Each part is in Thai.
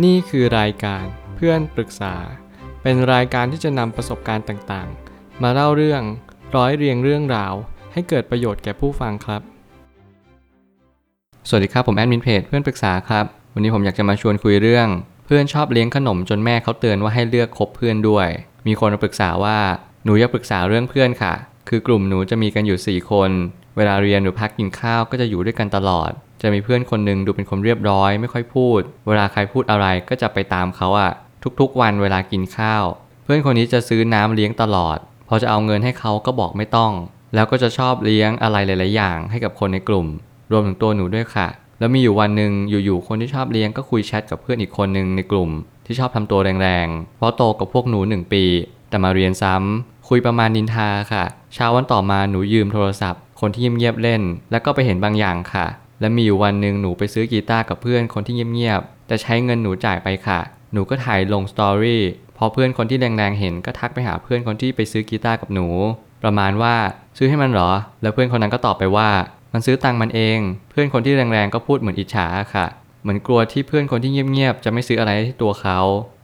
นี่คือรายการเพื่อนปรึกษา เป็นรายการที่จะนำประสบการณ์ต่างๆ มาเล่าเรื่องร้อยเรียงเรื่องราว ให้เกิดประโยชน์แก่ผู้ฟังครับ สวัสดีครับผมแอดมินเพจเพื่อนปรึกษาครับ วันนี้ผมอยากจะมาชวนคุยเรื่อง เพื่อนชอบเลี้ยงขนมจนแม่เขาเตือนว่าให้เลือกคบเพื่อนด้วย มีคนมาปรึกษาว่าหนูอยากปรึกษาเรื่องเพื่อนค่ะ คือกลุ่มหนูจะมีกันอยู่ 4 คน เวลาเรียนหรือพักกินข้าวก็จะอยู่ด้วยกันตลอด จะมีเพื่อนคนหนึ่งดูเป็นคนเรียบร้อย ไม่ค่อยพูด เวลาใครพูดอะไรก็จะไปตามเขาอะทุกๆ วันเวลากินข้าว เพื่อนคนนี้จะซื้อน้ำเลี้ยงตลอด พอจะเอาเงินให้เขาก็บอกไม่ต้อง แล้วก็จะชอบเลี้ยงอะไรหลาย ๆ อย่างให้กับคนในกลุ่ม รวมถึงตัวหนูด้วยค่ะ แล้วมีอยู่วันหนึ่งอยู่ ๆ คนที่ชอบเลี้ยงก็คุยแชทกับเพื่อนอีกคนหนึ่งในกลุ่ม ที่ชอบทำตัวแรง ๆ เพราะโตกับพวกหนูหนึ่งปี แต่มาเรียนซ้ำคุยประมาณนินทาค่ะ เช้าวันต่อมาหนูยืมโทรศัพท์ คนที่เงียบๆเล่น แล้วก็ไปเห็นบางอย่างค่ะ และมีอยู่วันหนึ่งหนูไปซื้อกีตาร์กับเพื่อนคนที่เงียบๆแต่ใช้เงินหนูจ่ายไปค่ะ หนูก็ถ่ายลงสตอรี่พอเพื่อนคนที่แรงๆเห็นก็ทักไปหาเพื่อนคนที่ไปซื้อกีตาร์กับหนู ประมาณว่าซื้อให้มันเหรอ แล้วเพื่อนคนนั้นก็ตอบไปว่า มันซื้อตังค์มันเอง เพื่อนคนที่แรงๆก็พูดเหมือนอิจฉาค่ะ เหมือนกลัวที่เพื่อนคนที่เงียบๆจะไม่ซื้ออะไรให้ตัวเขา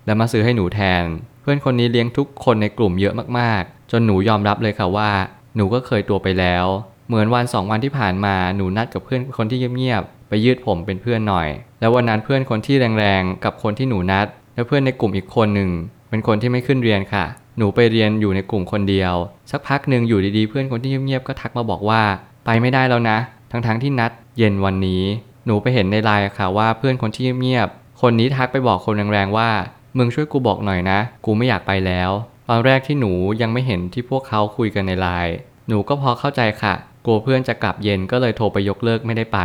แล้วมาซื้อให้หนูแทน เพื่อนคนนี้เลี้ยงทุกคนในกลุ่มเยอะมากๆ จนหนูยอมรับเลยค่ะว่า หนูก็เคยตัวไปแล้ว เหมือนวันสองวันที่ผ่านมาหนูนัดกับเพื่อนคนที่เงียบๆไปยืดผมเป็นเพื่อนหน่อย แล้ววันนั้นเพื่อนคนที่แรงๆกับคนที่หนูนัด และเพื่อนในกลุ่มอีกคนหนึ่งเป็นคนที่ไม่ขึ้นเรียนค่ะ หนูไปเรียนอยู่ในกลุ่มคนเดียว สักพักหนึ่งอยู่ดีๆเพื่อนคนที่เงียบๆก็ทักมาบอกว่า ไปไม่ได้แล้วนะ ทั้งๆที่นัด เย็นวันนี้ หนูไปเห็นในไลน์ค่ะว่าเพื่อนคนที่เงียบๆคนนี้ทักไปบอกคนแรงๆว่ามึงช่วยกูบอกหน่อยนะ กูไม่อยากไปแล้ว ตอนแรกที่หนูยังไม่เห็นที่พวกเขาคุยกันในไลน์หนูก็พอเข้าใจค่ะ กลัวเพื่อนจะกลับเย็นก็เลยโทรไปยกเลิกไม่ได้ไป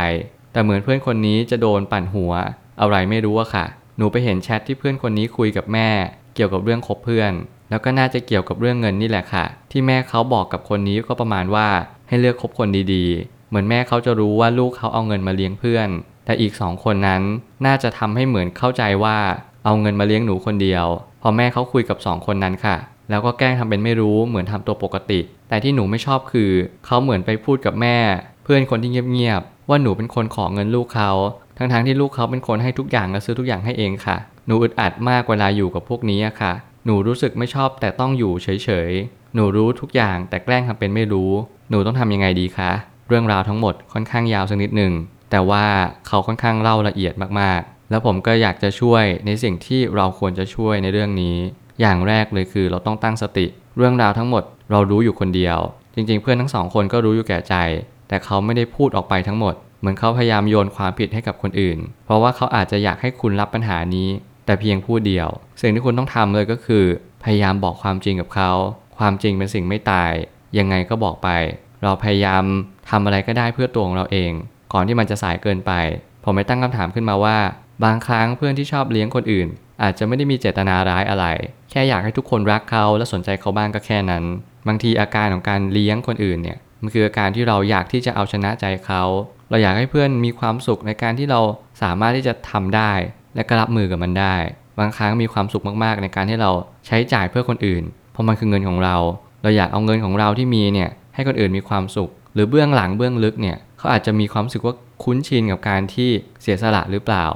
แต่เหมือนเพื่อนคนนี้จะโดนปั่นหัว อะไรไม่รู้อะค่ะ หนูไปเห็นแชทที่เพื่อนคนนี้คุยกับแม่ เกี่ยวกับเรื่องคบเพื่อน แล้วก็น่าจะเกี่ยวกับเรื่องเงินนี่แหละค่ะ ที่แม่เขาบอกกับคนนี้ก็ประมาณว่าให้เลือกคบคนดีๆ เหมือนแม่เขาจะรู้ว่าลูกเขาเอาเงินมาเลี้ยงเพื่อน แต่อีกสองคนนั้นน่าจะทำให้เหมือนเข้าใจว่าเอาเงินมาเลี้ยงหนูคนเดียว พอแม่เขาคุยกับสองคนนั้นค่ะ แล้วก็แกล้งทำเป็นไม่รู้เหมือนทำตัวปกติ แต่ที่หนูไม่ชอบคือ เขาเหมือนไปพูดกับแม่ เพื่อนคนที่เงียบๆว่าหนูเป็นคนขอเงินลูกเขา ทั้งๆทที่ลูกเขาเป็นคนให้ทุกอย่างและซื้อทุกอย่างให้เองค่ะ หนูอึดอัดมากเวลาอยู่กับพวกนี้อะค่ะ หนูรู้สึกไม่ชอบแต่ต้องอยู่เฉยๆ หนูรู้ทุกอย่างแต่แกล้งทำเป็นไม่รู้ หนูต้องทำยังไงดีคะ เรื่องราวทั้งหมดค่อนข้างยาวสักนิดหนึ่ง แต่ว่าเขาค่อนข้างเล่าละเอียดมากๆ แล้วผมก็อยากจะช่วยในสิ่งที่เราควรจะช่วยในเรื่องนี้ อย่างแรกเลยคือเราต้องตั้งสติ เรื่องราวทั้งหมดเรารู้อยู่คนเดียว จริง ๆ เพื่อนทั้งสองคนก็รู้อยู่แก่ใจ แต่เขาไม่ได้พูดออกไปทั้งหมด เหมือนเขาพยายามโยนความผิดให้กับคนอื่น เพราะว่าเขาอาจจะอยากให้คุณรับปัญหานี้ แต่เพียงผู้เดียว สิ่งที่คุณต้องทำเลยก็คือ พยายามบอกความจริงกับเขา ความจริงเป็นสิ่งไม่ตาย ยังไงก็บอกไป เราพยายามทำอะไรก็ได้เพื่อตัวของเราเอง ก่อนที่มันจะสายเกินไป ผมไม่ตั้งคำถามขึ้นมาว่า บางครั้งเพื่อนที่ชอบเลี้ยงคนอื่น อาจจะไม่ได้มีเจตนาร้ายอะไร แค่อยากให้ทุกคนรักเขาและสนใจเขาบ้างก็แค่นั้น บางทีอาการของการเลี้ยงคนอื่นเนี่ยมันคืออาการที่เราอยากที่จะเอาชนะใจเขา เราอยากให้เพื่อนมีความสุขในการที่เราสามารถที่จะทำได้ และก็รับมือกับมันได้ บางครั้งมีความสุขมากๆ ในการที่เราใช้จ่ายเพื่อคนอื่น เพราะมันคือเงินของเรา เราอยากเอาเงินของเราที่มีเนี่ยให้คนอื่นมีความสุข หรือเบื้องหลังเบื้องลึกเนี่ยเขาอาจจะมีความรู้สึกว่าคุ้นชินกับการที่เสียสละหรือเปล่า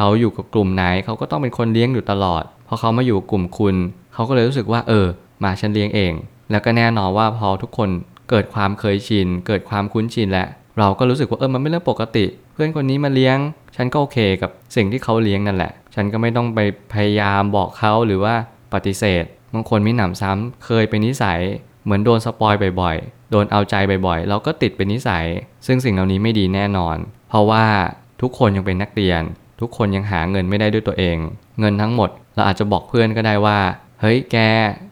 เขาอยู่กับกลุ่มไหนเขาก็ต้องเป็นคนเลี้ยงอยู่ตลอดพอเขามาอยู่กลุ่มคุณ เขาก็เลยรู้สึกว่าเออ มาฉันเลี้ยงเอง แล้วก็แน่นอนว่าพอทุกคนเกิดความเคยชิน เกิดความคุ้นชินแล้วเราก็รู้สึกว่าเออมันไม่เรื่องปกติ เพื่อนคนนี้มาเลี้ยง ฉันก็โอเคกับสิ่งที่เขาเลี้ยงนั่นแหละ ฉันก็ไม่ต้องไปพยายามบอกเขาหรือว่าปฏิเสธบางคนมีหนำซ้ำเคยเป็นนิสัย เหมือนโดนสปอยบ่อยๆ โดนเอาใจบ่อยๆ เราก็ติดเป็นนิสัย ซึ่งสิ่งเหล่านี้ไม่ดีแน่นอน เพราะว่าทุกคนยังเป็นนักเรียน ทุกคนยังหาเงินไม่ได้ด้วยตัวเอง เงินทั้งหมด เราอาจจะบอกเพื่อนก็ได้ว่า เฮ้ยแก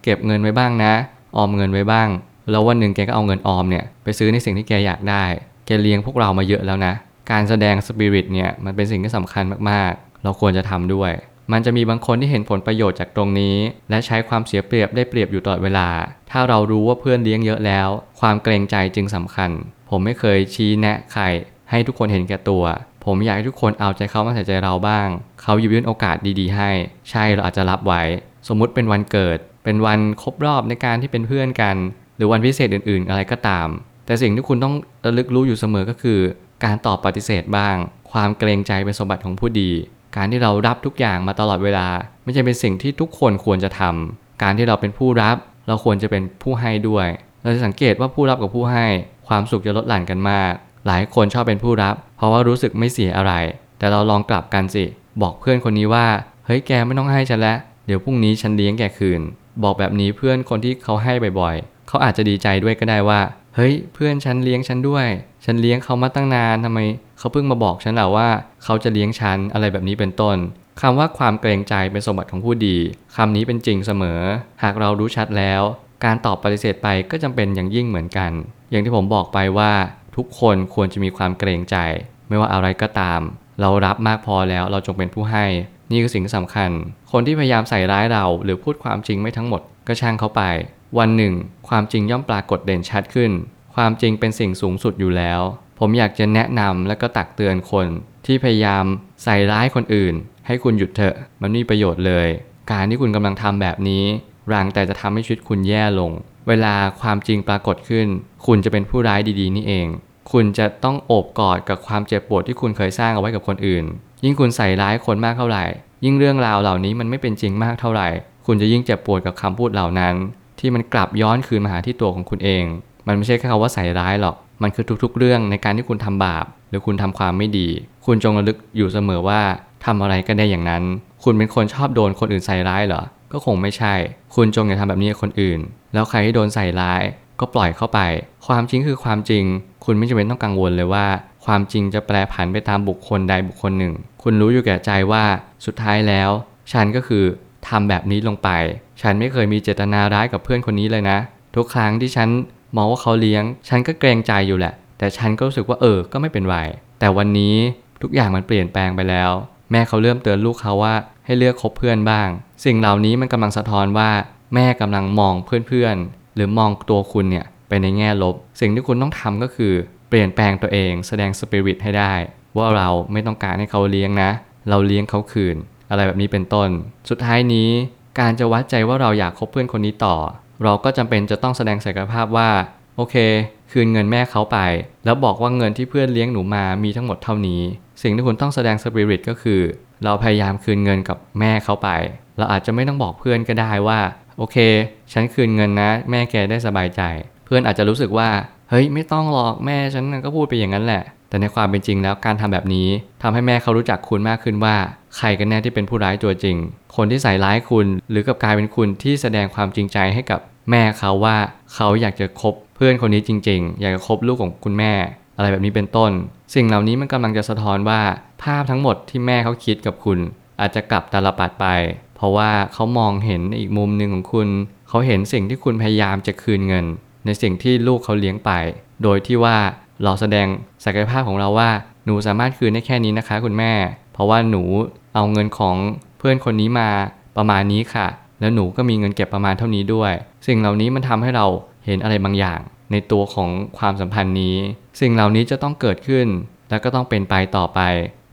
เก็บเงินไว้บ้างนะ ออมเงินไว้บ้าง แล้ววันหนึ่งแกก็เอาเงินออมเนี่ยไปซื้อในสิ่งที่แกอยากได้ แกเลี้ยงพวกเรามาเยอะแล้วนะ การแสดงสปิริตเนี่ยมันเป็นสิ่งที่สำคัญมากๆ เราควรจะทำด้วย มันจะมีบางคนที่เห็นผลประโยชน์จากตรงนี้ และใช้ความเสียเปรียบได้เปรียบอยู่ตลอดเวลา ถ้าเรารู้ว่าเพื่อนเลี้ยงเยอะแล้ว ความเกรงใจจึงสำคัญ ผมไม่เคยชี้แนะใครให้ทุกคนเห็นแก่ตัว ผมอยากให้ทุกคนเอาใจเขามาใส่ใจเราบ้าง เขาหยิบยื่นโอกาสดีๆ ให้ ใช่เราอาจจะรับไว้ สมมุติเป็นวันเกิด เป็นวันครบรอบในการที่เป็นเพื่อนกัน หรือวันพิเศษอื่นๆ อะไรก็ตาม แต่สิ่งที่คุณต้องระลึกรู้อยู่เสมอก็คือ การตอบปฏิเสธบ้าง ความเกรงใจเป็นสมบัติของผู้ดี การที่เรารับทุกอย่างมาตลอดเวลา ไม่ใช่เป็นสิ่งที่ทุกคนควรจะทำการที่เราเป็นผู้รับ เราควรจะเป็นผู้ให้ด้วย เราจะสังเกตว่าผู้รับกับผู้ให้ ความสุขจะลดหลั่นกันมาก หลายคนชอบเป็นผู้รับ เพราะว่ารู้สึกไม่เสียอะไร แต่เราลองกลับกันสิ บอกเพื่อนคนนี้ว่า เฮ้ยแกไม่ต้องให้ฉันแล้วเดี๋ยวพรุ่งนี้ฉันเลี้ยงแกคืน บอกแบบนี้เพื่อนคนที่เขาให้บ่อยๆ เขาอาจจะดีใจด้วยก็ได้ว่า เฮ้ยเพื่อนฉันเลี้ยงฉันด้วย ฉันเลี้ยงเขามาตั้งนานทำไม เขาเพิ่งมาบอกฉันแหละว่า เขาจะเลี้ยงฉันอะไรแบบนี้เป็นต้นคำว่าความเกรงใจเป็นสมบัติของผู้ดีคำนี้เป็นจริงเสมอ หากเรารู้ชัดแล้ว การตอบปฏิเสธไปก็จำเป็นอย่างยิ่งเหมือนกัน อย่างที่ผมบอกไปว่า ทุกคนควรจะมีความเกรงใจ ไม่ว่าอะไรก็ตาม เรารับมากพอแล้วเราจงเป็นผู้ให้ นี่คือสิ่งที่สำคัญ คนที่พยายามใส่ร้ายเราหรือพูดความจริงไม่ทั้งหมดก็ช่างเขาไป วันหนึ่ง ความจริงย่อมปรากฏเด่นชัดขึ้น ความจริงเป็นสิ่งสูงสุดอยู่แล้ว ผมอยากจะแนะนำและก็ตักเตือนคน ที่พยายามใส่ร้ายคนอื่น ให้คุณหยุดเถอะ มันไม่มีประโยชน์เลย การที่คุณกำลังทำแบบนี้รังแต่จะทำให้ชีวิตคุณแย่ลง เวลาความจริงปรากฏขึ้น คุณจะเป็นผู้ร้ายดีๆ นี่เอง คุณจะต้องโอบกอดกับความเจ็บปวดที่คุณเคยสร้างเอาไว้กับคนอื่น ยิ่งคุณใส่ร้ายคนมากเท่าไหร่ ยิ่งเรื่องราวเหล่านี้มันไม่เป็นจริงมากเท่าไหร่ คุณจะยิ่งเจ็บปวดกับคำพูดเหล่านั้น ที่มันกลับย้อนคืนมาหาที่ตัวของคุณเอง มันไม่ใช่แค่คำว่าใส่ร้ายหรอก มันคือทุกๆ เรื่องในการที่คุณทำบาป หรือคุณทำความไม่ดี คุณจงระลึกอยู่เสมอว่าทำอะไรก็ได้อย่างนั้น คุณเป็นคนชอบโดนคนอื่นใส่ร้ายเหรอ ก็คงไม่ใช่ คุณจงอย่าทำแบบนี้กับคนอื่น แล้วใครที่โดนใส่ร้าย ก็ปล่อยเข้าไป ความจริงคือความจริง คุณไม่จำเป็นต้องกังวลเลยว่า ความจริงจะแปรผันไปตามบุคคลใดบุคคลหนึ่ง คุณรู้อยู่แก่ใจว่าสุดท้ายแล้ว ฉันก็คือทำแบบนี้ลงไป ฉันไม่เคยมีเจตนาร้ายกับเพื่อนคนนี้เลยนะ ทุกครั้งที่ฉันมองว่าเขาเลี้ยง ฉันก็เกรงใจอยู่แหละ แต่ฉันก็รู้สึกว่าเออ ก็ไม่เป็นไรแต่วันนี้ทุกอย่างมันเปลี่ยนแปลงไปแล้ว แม่เขาเริ่มเตือนลูกเขาว่าให้เลือกคบเพื่อนบ้าง สิ่งเหล่านี้มันกำลังสะท้อนว่า แม่กำลังมองเพื่อนๆหรือมองตัวคุณเนี่ย ไปในแง่ลบ สิ่งที่คุณต้องทำก็คือเปลี่ยนแปลงตัวเอง แสดงสปิริตให้ได้ ว่าเราไม่ต้องการให้เขาเลี้ยงนะ เราเลี้ยงเขาคืน อะไรแบบนี้เป็นต้น สุดท้ายนี้ การจะวัดใจว่าเราอยากคบเพื่อนคนนี้ต่อ เราก็จำเป็นจะต้องแสดงศักยภาพว่าโอเค คืนเงินแม่เขาไป แล้วบอกว่าเงินที่เพื่อนเลี้ยงหนูมามีทั้งหมดเท่านี้ สิ่งที่คุณต้องแสดงสปิริตก็คือ เราพยายามคืนเงินกับแม่เขาไป เราอาจจะไม่ต้องบอกเพื่อนก็ได้ว่า โอเค ฉันคืนเงินนะ แม่แกได้สบายใจ เพื่อนอาจจะรู้สึกว่า เฮ้ยไม่ต้องหรอกแม่ฉันก็พูดไปอย่างนั้นแหละ แต่ในความเป็นจริงแล้วการทำแบบนี้ทำให้แม่เขารู้จักคุณมากขึ้นว่า ใครกันแน่ที่เป็นผู้ร้ายตัวจริง คนที่ใส่ร้ายคุณ หรือกับกลายเป็นคุณที่แสดงความจริงใจให้กับแม่เขาว่าเขาอยากจะคบเพื่อนคนนี้จริง ๆ อยากจะคบลูกของคุณแม่ อะไรแบบนี้เป็นต้น สิ่งเหล่านี้มันกำลังจะสะท้อนว่า ภาพทั้งหมดที่แม่เขาคิดกับคุณ อาจจะกลับตาลปัดไป เพราะว่าเขามองเห็นอีกมุมหนึ่งของคุณ เขาเห็นสิ่งที่คุณพยายามจะคืนเงิน ในสิ่งที่ลูกเขาเลี้ยงไป โดยที่ว่าเราแสดงศักยภาพของเราว่า หนูสามารถคืนได้แค่นี้นะคะ คุณแม่ เพราะว่าหนูเอาเงินของเพื่อนคนนี้มาประมาณนี้ค่ะ แล้วหนูก็มีเงินเก็บประมาณเท่านี้ด้วย สิ่งเหล่านี้มันทำให้เราเห็นอะไรบางอย่าง ในตัวของความสัมพันธ์นี้ สิ่งเหล่านี้จะต้องเกิดขึ้น และก็ต้องเป็นไปต่อไป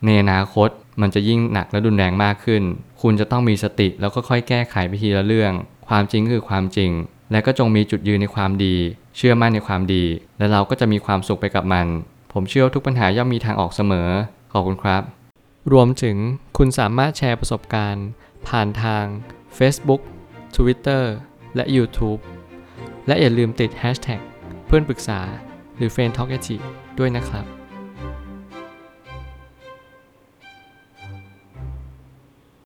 ในอนาคตมันจะยิ่งหนักและรุนแรงมากขึ้น คุณจะต้องมีสติแล้วก็ค่อยแก้ไขไปทีละเรื่อง ความจริงคือความจริง และก็จงมีจุดยืนในความดี เชื่อมั่นในความดี และเราก็จะมีความสุขไปกับมัน ผมเชื่อทุกปัญหาย่อมมีทางออกเสมอ ขอบคุณครับ รวมถึงคุณสามารถแชร์ประสบการณ์ ผ่านทาง Facebook Twitter และ YouTube และอย่าลืมติด Hashtag เพื่อนปรึกษาหรือ f r ร e n d Talk ด้วยนะครับ